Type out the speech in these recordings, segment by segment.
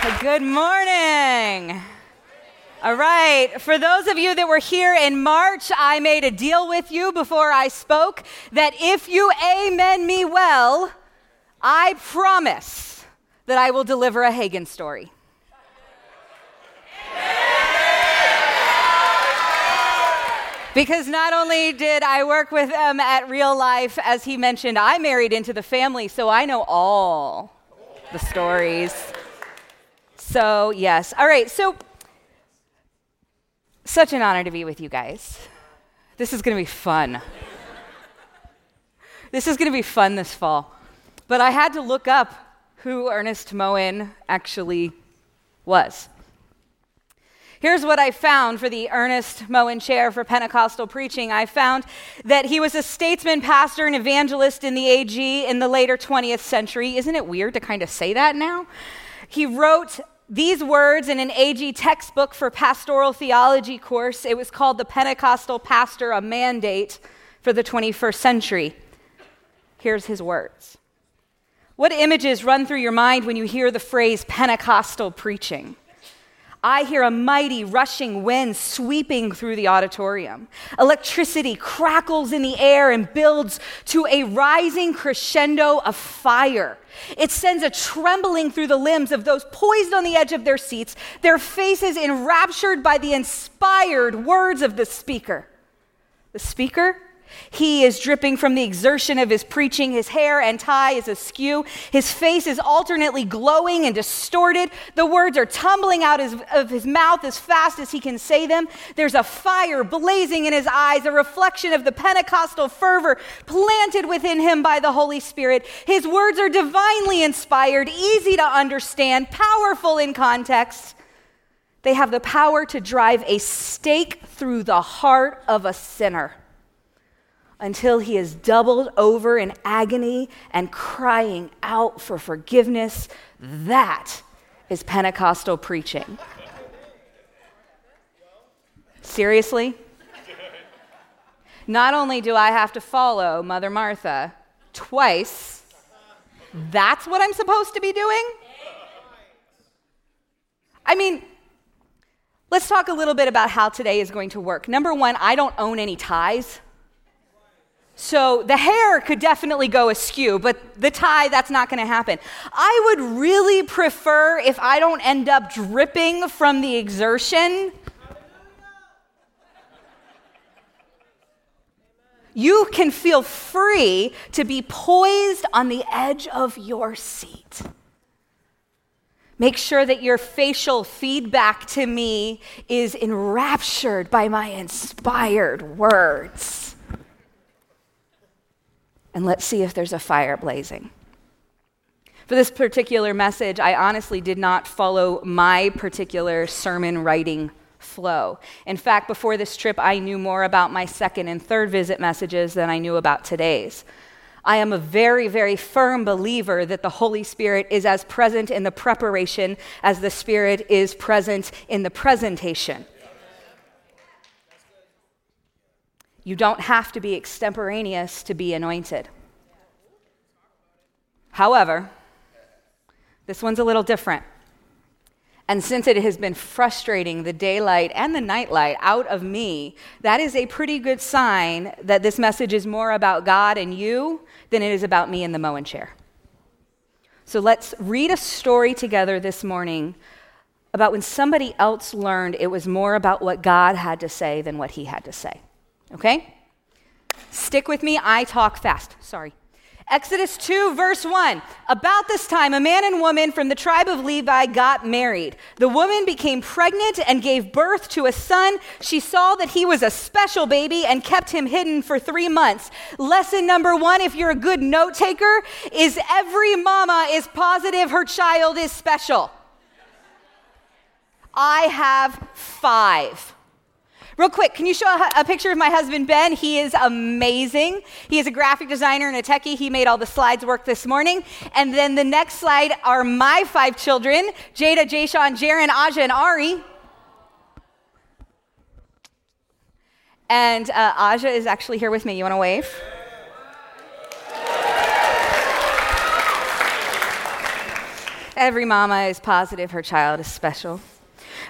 Good morning. All right, for those of you that were here in March, I made a deal with you before I spoke that if you amen me well, I promise that I will deliver a Hagin story. Because not only did I work with him at real life, as he mentioned, I married into the family, so I know all the stories. So, yes. All right, so such an honor to be with you guys. This is going to be fun. this is going to be fun this fall. But I had to look up who Ernest Moen actually was. Here's what I found for the Ernest Moen Chair for Pentecostal Preaching. I found that he was a statesman, pastor, and evangelist in the AG in the later 20th century. Isn't it weird to kind of say that now? He wrote these words in an AG textbook for pastoral theology course. It was called The Pentecostal Pastor A Mandate for the 21st Century. Here's his words What images run through your mind when you hear the phrase Pentecostal preaching? I hear a mighty rushing wind sweeping through the auditorium. Electricity crackles in the air and builds to a rising crescendo of fire. It sends a trembling through the limbs of those poised on the edge of their seats, their faces enraptured by the inspired words of the speaker. The speaker he is dripping from the exertion of his preaching. His hair and tie is askew. His face is alternately glowing and distorted. The words are tumbling out of his mouth as fast as he can say them. There's a fire blazing in his eyes, a reflection of the Pentecostal fervor planted within him by the Holy Spirit. His words are divinely inspired, easy to understand, powerful in context. They have the power to drive a stake through the heart of a sinner until he is doubled over in agony and crying out for forgiveness. That is Pentecostal preaching. Seriously? Not only do I have to follow Mother Martha twice, that's what I'm supposed to be doing? I mean, let's talk a little bit about how today is going to work. Number one, I don't own any ties. So the hair could definitely go askew, but the tie, that's not going to happen. I would really prefer if I don't end up dripping from the exertion. You can feel free to be poised on the edge of your seat. Make sure that your facial feedback to me is enraptured by my inspired words and let's see if there's a fire blazing. For this particular message, I honestly did not follow my particular sermon writing flow. In fact, before this trip, I knew more about my second and third visit messages than I knew about today's. I am a very, very firm believer that the Holy Spirit is as present in the preparation as the Spirit is present in the presentation. You don't have to be extemporaneous to be anointed. However, this one's a little different. And since it has been frustrating the daylight and the nightlight out of me, that is a pretty good sign that this message is more about God and you than it is about me in the Moen chair. So let's read a story together this morning about when somebody else learned it was more about what God had to say than what he had to say. Okay? Stick with me, I talk fast. Sorry. Exodus 2, verse 1. About this time, a man and woman from the tribe of Levi got married. The woman became pregnant and gave birth to a son. She saw that he was a special baby and kept him hidden for three months. Lesson number one, if you're a good note taker, is every mama is positive her child is special. I have five. Real quick, can you show a, a, picture of my husband, Ben? He is amazing. He is a graphic designer and a techie. He made all the slides work this morning. And then the next slide are my five children Jada, Jashawn, Jaren, Aja, and Ari. And uh, Aja is actually here with me. You want to wave? Every mama is positive her child is special.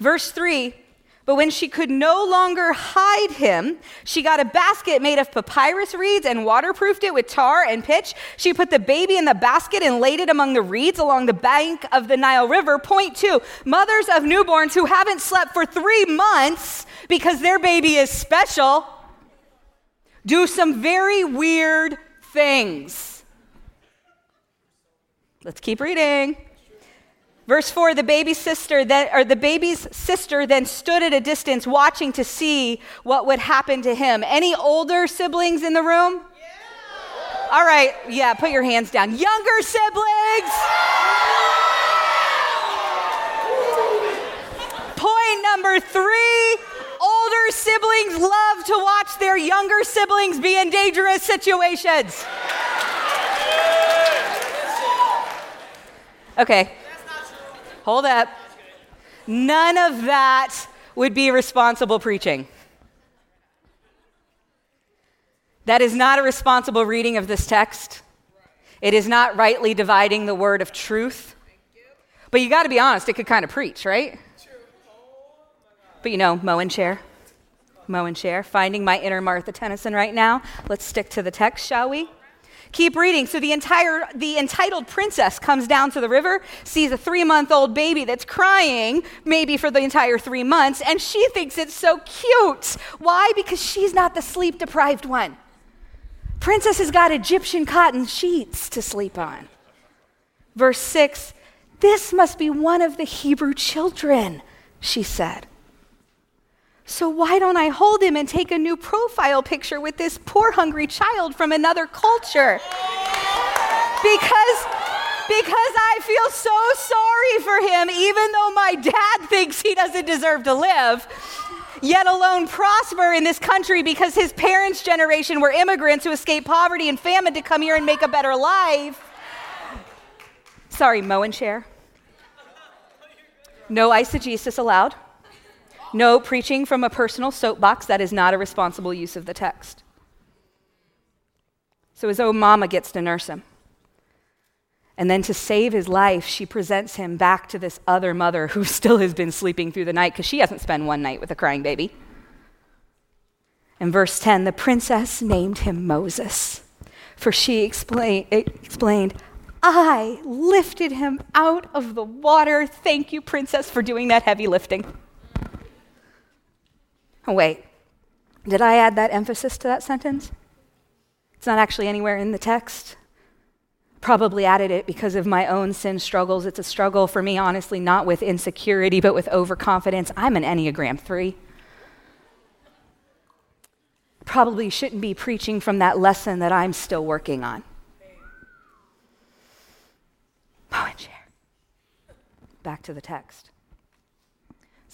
Verse 3 but when she could no longer hide him, she got a basket made of papyrus reeds and waterproofed it with tar and pitch. She put the baby in the basket and laid it among the reeds along the bank of the Nile River. Point two mothers of newborns who haven't slept for three months because their baby is special do some very weird things. Let's keep reading. Verse 4 the baby's sister then, or the baby's sister then stood at a distance watching to see what would happen to him. Any older siblings in the room? Yeah. All right, yeah, put your hands down. Younger siblings? Point number 3 older siblings love to watch their younger siblings be in dangerous situations. Okay. Hold up. None of that would be responsible preaching. That is not a responsible reading of this text. It is not rightly dividing the word of truth. But you got to be honest, it could kind of preach, right? But you know, Moen chair. Mow and share. Finding my inner Martha Tennison right now. Let's stick to the text, shall we? Keep reading. So the entire the entitled princess comes down to the river, sees a 3-month-old baby that's crying maybe for the entire 3 months and she thinks it's so cute. Why? Because she's not the sleep deprived one. Princess has got Egyptian cotton sheets to sleep on. Verse 6 This must be one of the Hebrew children, she said. So why don't I hold him and take a new profile picture with this poor hungry child from another culture? Because because I feel so sorry for him even though my dad thinks he doesn't deserve to live. Yet alone prosper in this country because his parents' generation were immigrants who escaped poverty and famine to come here and make a better life. Sorry, Moen chair. No eisegesis allowed. No preaching from a personal soapbox. That is not a responsible use of the text. So his own mama gets to nurse him. And then to save his life, she presents him back to this other mother who still has been sleeping through the night because she hasn't spent one night with a crying baby. In verse 10, the princess named him Moses, for she explain, explained, I lifted him out of the water. Thank you, princess, for doing that heavy lifting. Oh, wait, did I add that emphasis to that sentence? It's not actually anywhere in the text. Probably added it because of my own sin struggles. It's a struggle for me, honestly, not with insecurity, but with overconfidence. I'm an Enneagram 3. Probably shouldn't be preaching from that lesson that I'm still working on. Moen chair. Back to the text.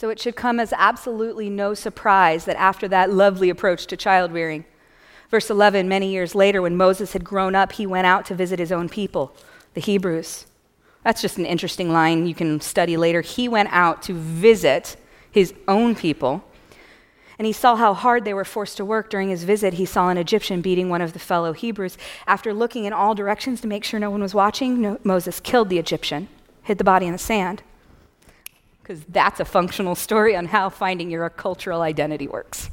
So it should come as absolutely no surprise that after that lovely approach to child rearing, verse 11, many years later, when Moses had grown up, he went out to visit his own people, the Hebrews. That's just an interesting line you can study later. He went out to visit his own people. And he saw how hard they were forced to work. During his visit, he saw an Egyptian beating one of the fellow Hebrews. After looking in all directions to make sure no one was watching, Moses killed the Egyptian, hid the body in the sand because that's a functional story on how finding your cultural identity works.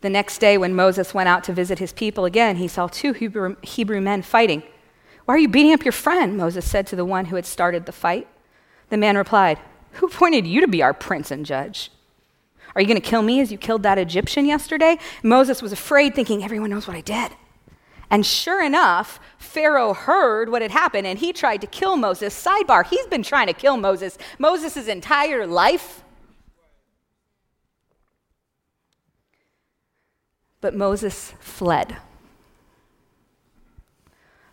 The next day, when Moses went out to visit his people again, he saw two Hebrew, Hebrew men fighting. Why are you beating up your friend? Moses said to the one who had started the fight. The man replied, Who appointed you to be our prince and judge? Are you going to kill me as you killed that Egyptian yesterday? Moses was afraid, thinking, Everyone knows what I did. And sure enough, Pharaoh heard what had happened and he tried to kill Moses. Sidebar, he's been trying to kill Moses Moses' entire life. But Moses fled.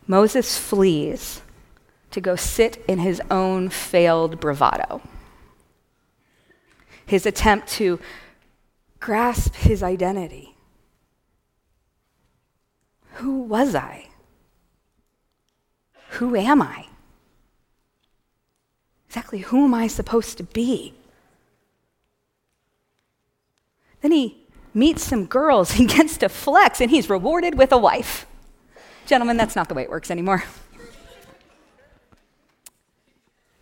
Moses flees to go sit in his own failed bravado. His attempt to grasp his identity who was I? Who am I? Exactly who am I supposed to be? Then he meets some girls, he gets to flex, and he's rewarded with a wife. Gentlemen, that's not the way it works anymore.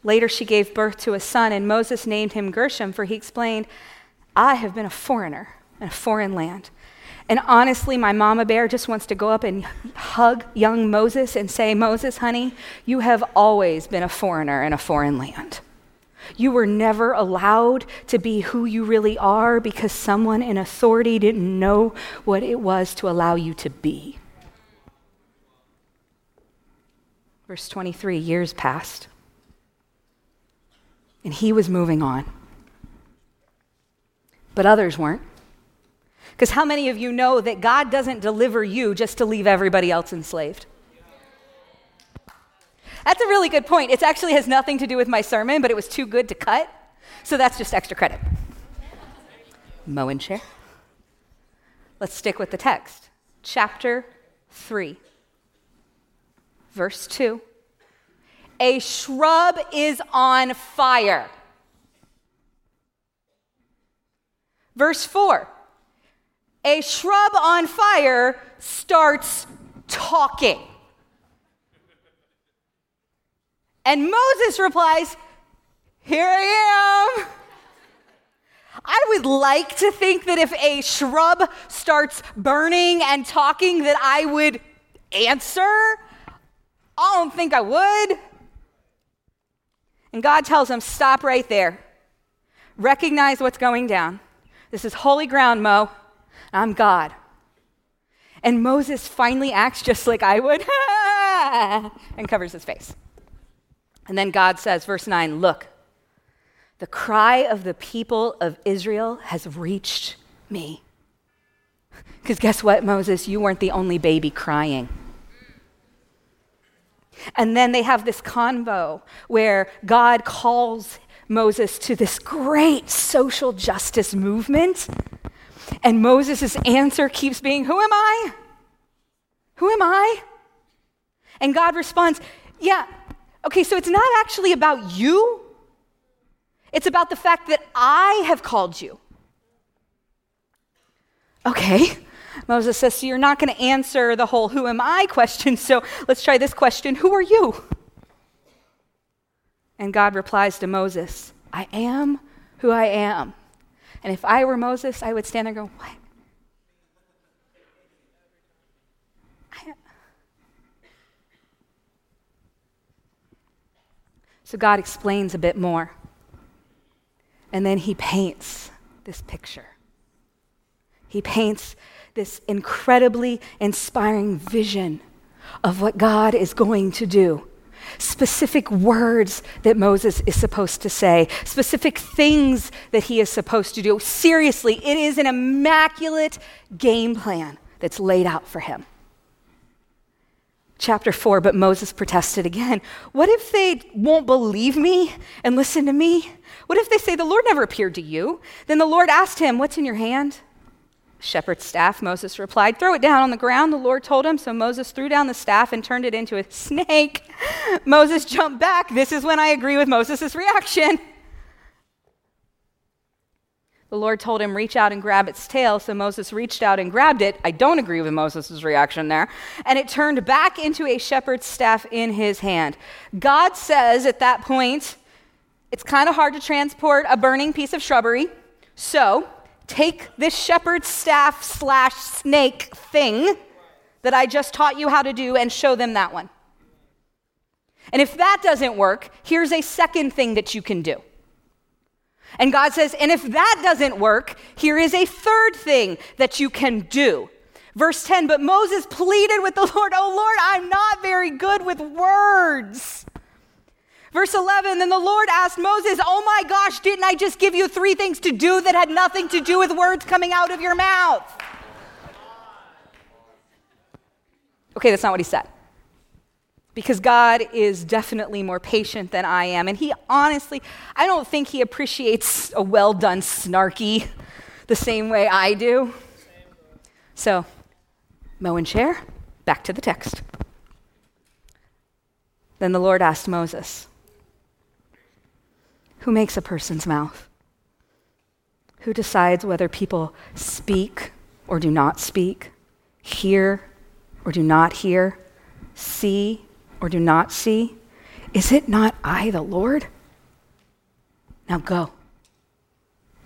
Later, she gave birth to a son, and Moses named him Gershom, for he explained, I have been a foreigner in a foreign land. And honestly, my mama bear just wants to go up and hug young Moses and say, Moses, honey, you have always been a foreigner in a foreign land. You were never allowed to be who you really are because someone in authority didn't know what it was to allow you to be. Verse 23 years passed, and he was moving on. But others weren't. Because how many of you know that God doesn't deliver you just to leave everybody else enslaved? That's a really good point. It actually has nothing to do with my sermon, but it was too good to cut. So that's just extra credit. Moen chair. Let's stick with the text. Chapter 3, verse 2. A shrub is on fire. Verse 4 A shrub on fire starts talking. And Moses replies, Here I am. I would like to think that if a shrub starts burning and talking, that I would answer. I don't think I would. And God tells him, Stop right there. Recognize what's going down. This is holy ground, Mo. I'm God. And Moses finally acts just like I would and covers his face. And then God says, verse 9, Look, the cry of the people of Israel has reached me. Because guess what, Moses? You weren't the only baby crying. And then they have this convo where God calls Moses to this great social justice movement. And Moses' answer keeps being, Who am I? Who am I? And God responds, Yeah, okay, so it's not actually about you, it's about the fact that I have called you. Okay. Moses says, So you're not going to answer the whole who am I question, so let's try this question Who are you? And God replies to Moses, I am who I am. And if I were Moses, I would stand there and go, What? So God explains a bit more. And then he paints this picture. He paints this incredibly inspiring vision of what God is going to do. Specific words that Moses is supposed to say, specific things that he is supposed to do. Seriously, it is an immaculate game plan that's laid out for him chapter 4, but Moses protested again. What if they won't believe me and listen to me? What if they say, The Lord never appeared to you? Then the Lord asked him, What's in your hand? Shepherd's staff, Moses replied. Throw it down on the ground, the Lord told him. So Moses threw down the staff and turned it into a snake. Moses jumped back. This is when I agree with Moses' reaction. The Lord told him, Reach out and grab its tail. So Moses reached out and grabbed it. I don't agree with Moses' reaction there. And it turned back into a shepherd's staff in his hand. God says at that point, It's kind of hard to transport a burning piece of shrubbery. So take this shepherd's staff slash snake thing that I just taught you how to do and show them that one. And if that doesn't work, here's a second thing that you can do. And God says, and if that doesn't work, here is a third thing that you can do. Verse 10 But Moses pleaded with the Lord, Oh Lord, I'm not very good with words. Verse 11 Then the Lord asked Moses, Oh my gosh, didn't I just give you three things to do that had nothing to do with words coming out of your mouth? Okay, that's not what he said because God is definitely more patient than I am. And he honestly, I don't think he appreciates a well done snarky the same way I do. So, Moen chair, back to the text. Then the Lord asked Moses, Who makes a person's mouth? Who decides whether people speak or do not speak, hear or do not hear, see or do not see? Is it not I, the Lord? Now go.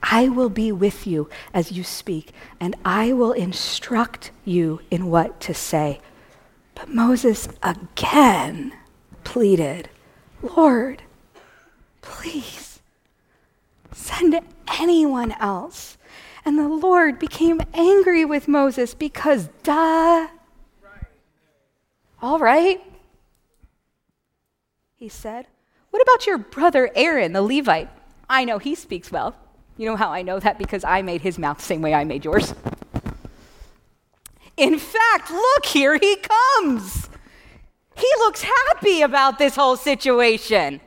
I will be with you as you speak, and I will instruct you in what to say. But Moses again pleaded, Lord, please send anyone else. And the Lord became angry with Moses because, duh. All right, he said. What about your brother Aaron, the Levite? I know he speaks well. You know how I know that? Because I made his mouth the same way I made yours. In fact, look, here he comes. He looks happy about this whole situation.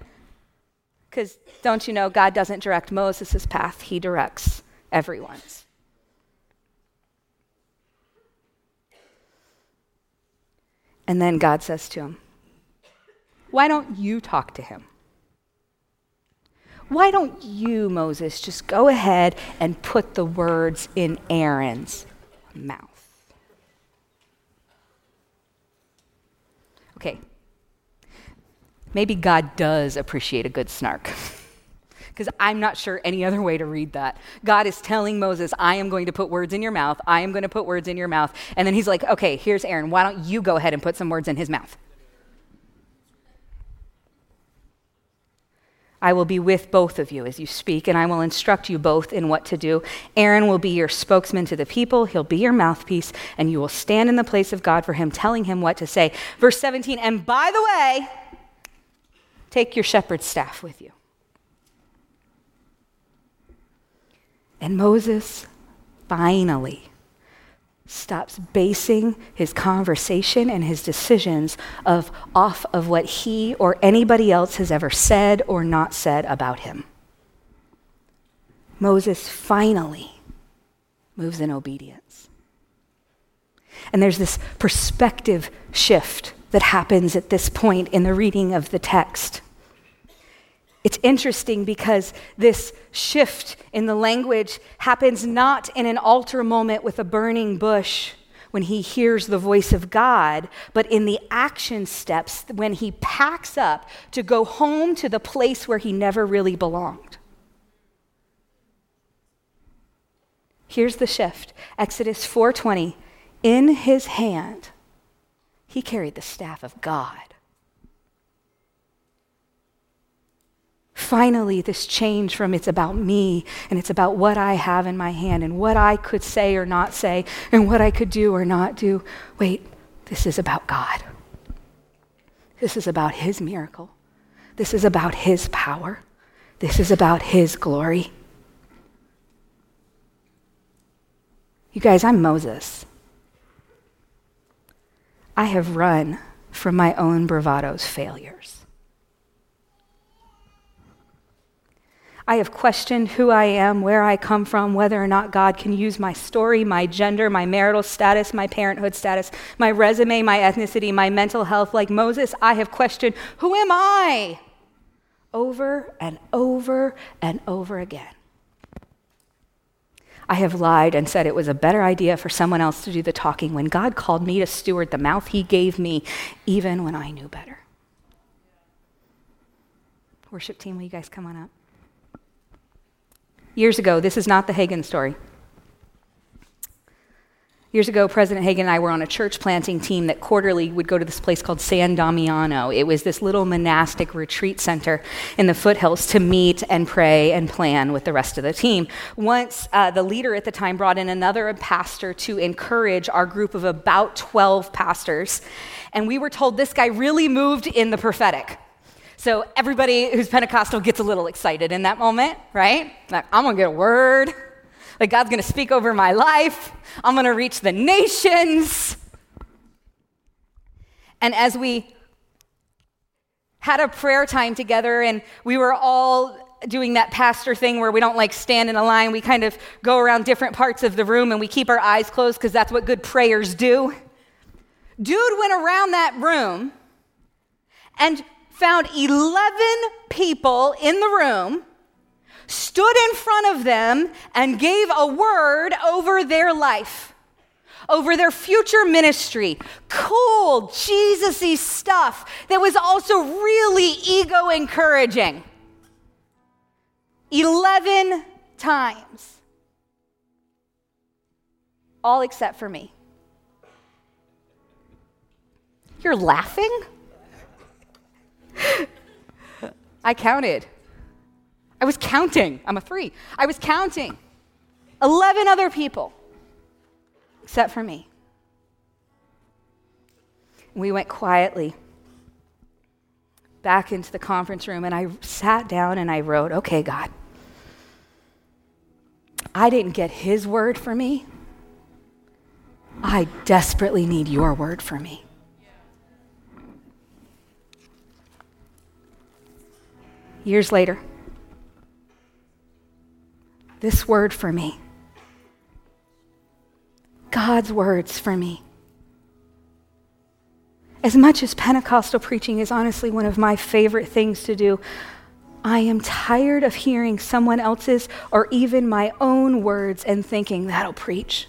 Because don't you know, God doesn't direct Moses' path, he directs everyone's. And then God says to him, Why don't you talk to him? Why don't you, Moses, just go ahead and put the words in Aaron's mouth? Okay. Maybe God does appreciate a good snark. Because I'm not sure any other way to read that. God is telling Moses, I am going to put words in your mouth. I am going to put words in your mouth. And then he's like, okay, here's Aaron. Why don't you go ahead and put some words in his mouth? I will be with both of you as you speak, and I will instruct you both in what to do. Aaron will be your spokesman to the people, he'll be your mouthpiece, and you will stand in the place of God for him, telling him what to say. Verse 17, and by the way, take your shepherd's staff with you. And Moses finally stops basing his conversation and his decisions of, off of what he or anybody else has ever said or not said about him. Moses finally moves in obedience. And there's this perspective shift that happens at this point in the reading of the text. It's interesting because this shift in the language happens not in an altar moment with a burning bush when he hears the voice of God, but in the action steps when he packs up to go home to the place where he never really belonged. Here's the shift. Exodus 4:20. In his hand he carried the staff of God. Finally this change from it's about me and it's about what I have in my hand and what I could say or not say and what I could do or not do. Wait, this is about God. This is about His miracle. This is about His power. This is about His glory. You guys, I'm Moses. I have run from my own bravado's failures. I have questioned who I am, where I come from, whether or not God can use my story, my gender, my marital status, my parenthood status, my resume, my ethnicity, my mental health. Like Moses, I have questioned who am I? Over and over and over again. I have lied and said it was a better idea for someone else to do the talking when God called me to steward the mouth He gave me, even when I knew better. Worship team, will you guys come on up? Years ago, this is not the Hagin story. Years ago, President Hagin and I were on a church planting team that quarterly would go to this place called San Damiano. It was this little monastic retreat center in the foothills to meet and pray and plan with the rest of the team. Once uh, the leader at the time brought in another pastor to encourage our group of about 12 pastors, and we were told this guy really moved in the prophetic. So everybody who's Pentecostal gets a little excited in that moment, right? Like, I'm going to get a word. Like, God's going to speak over my life. I'm going to reach the nations. And as we had a prayer time together and we were all doing that pastor thing where we don't like stand in a line, we kind of go around different parts of the room and we keep our eyes closed because that's what good prayers do. Dude went around that room and found 11 people in the room, stood in front of them, and gave a word over their life. over their future ministry. Cool, Jesus y stuff that was also really ego encouraging. 11 times. All except for me. You're laughing? I counted. I was counting. I'm a three. I was counting. 11 other people, except for me. We went quietly back into the conference room and I sat down and I wrote, Okay, God, I didn't get his word for me. I desperately need your word for me. Years later, this word for me, God's words for me. As much as Pentecostal preaching is honestly one of my favorite things to do, I am tired of hearing someone else's or even my own words and thinking that'll preach.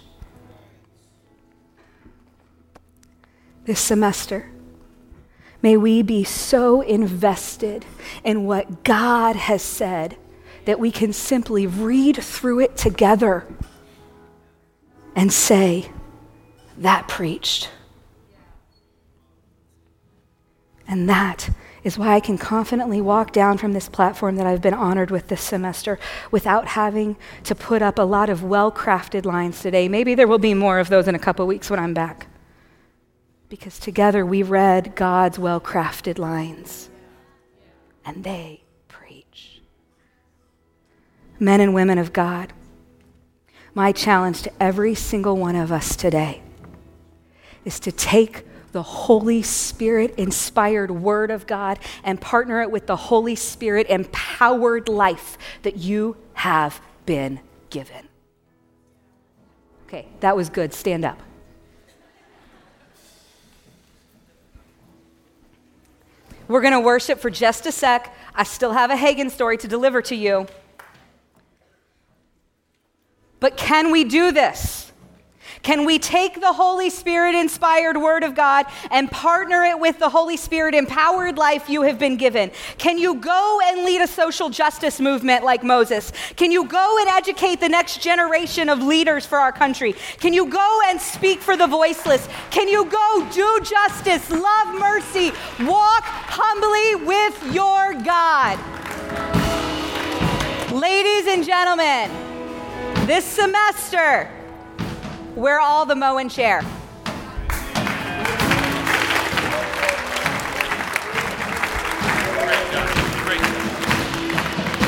This semester, may we be so invested in what God has said that we can simply read through it together and say, That preached. And that is why I can confidently walk down from this platform that I've been honored with this semester without having to put up a lot of well crafted lines today. Maybe there will be more of those in a couple weeks when I'm back. Because together we read God's well crafted lines, and they preach. Men and women of God, my challenge to every single one of us today is to take the Holy Spirit inspired Word of God and partner it with the Holy Spirit empowered life that you have been given. Okay, that was good. Stand up. We're going to worship for just a sec. I still have a Hagin story to deliver to you. But can we do this? Can we take the Holy Spirit inspired Word of God and partner it with the Holy Spirit empowered life you have been given? Can you go and lead a social justice movement like Moses? Can you go and educate the next generation of leaders for our country? Can you go and speak for the voiceless? Can you go do justice, love mercy, walk humbly with your God? Ladies and gentlemen, this semester, we're all the Moen chair.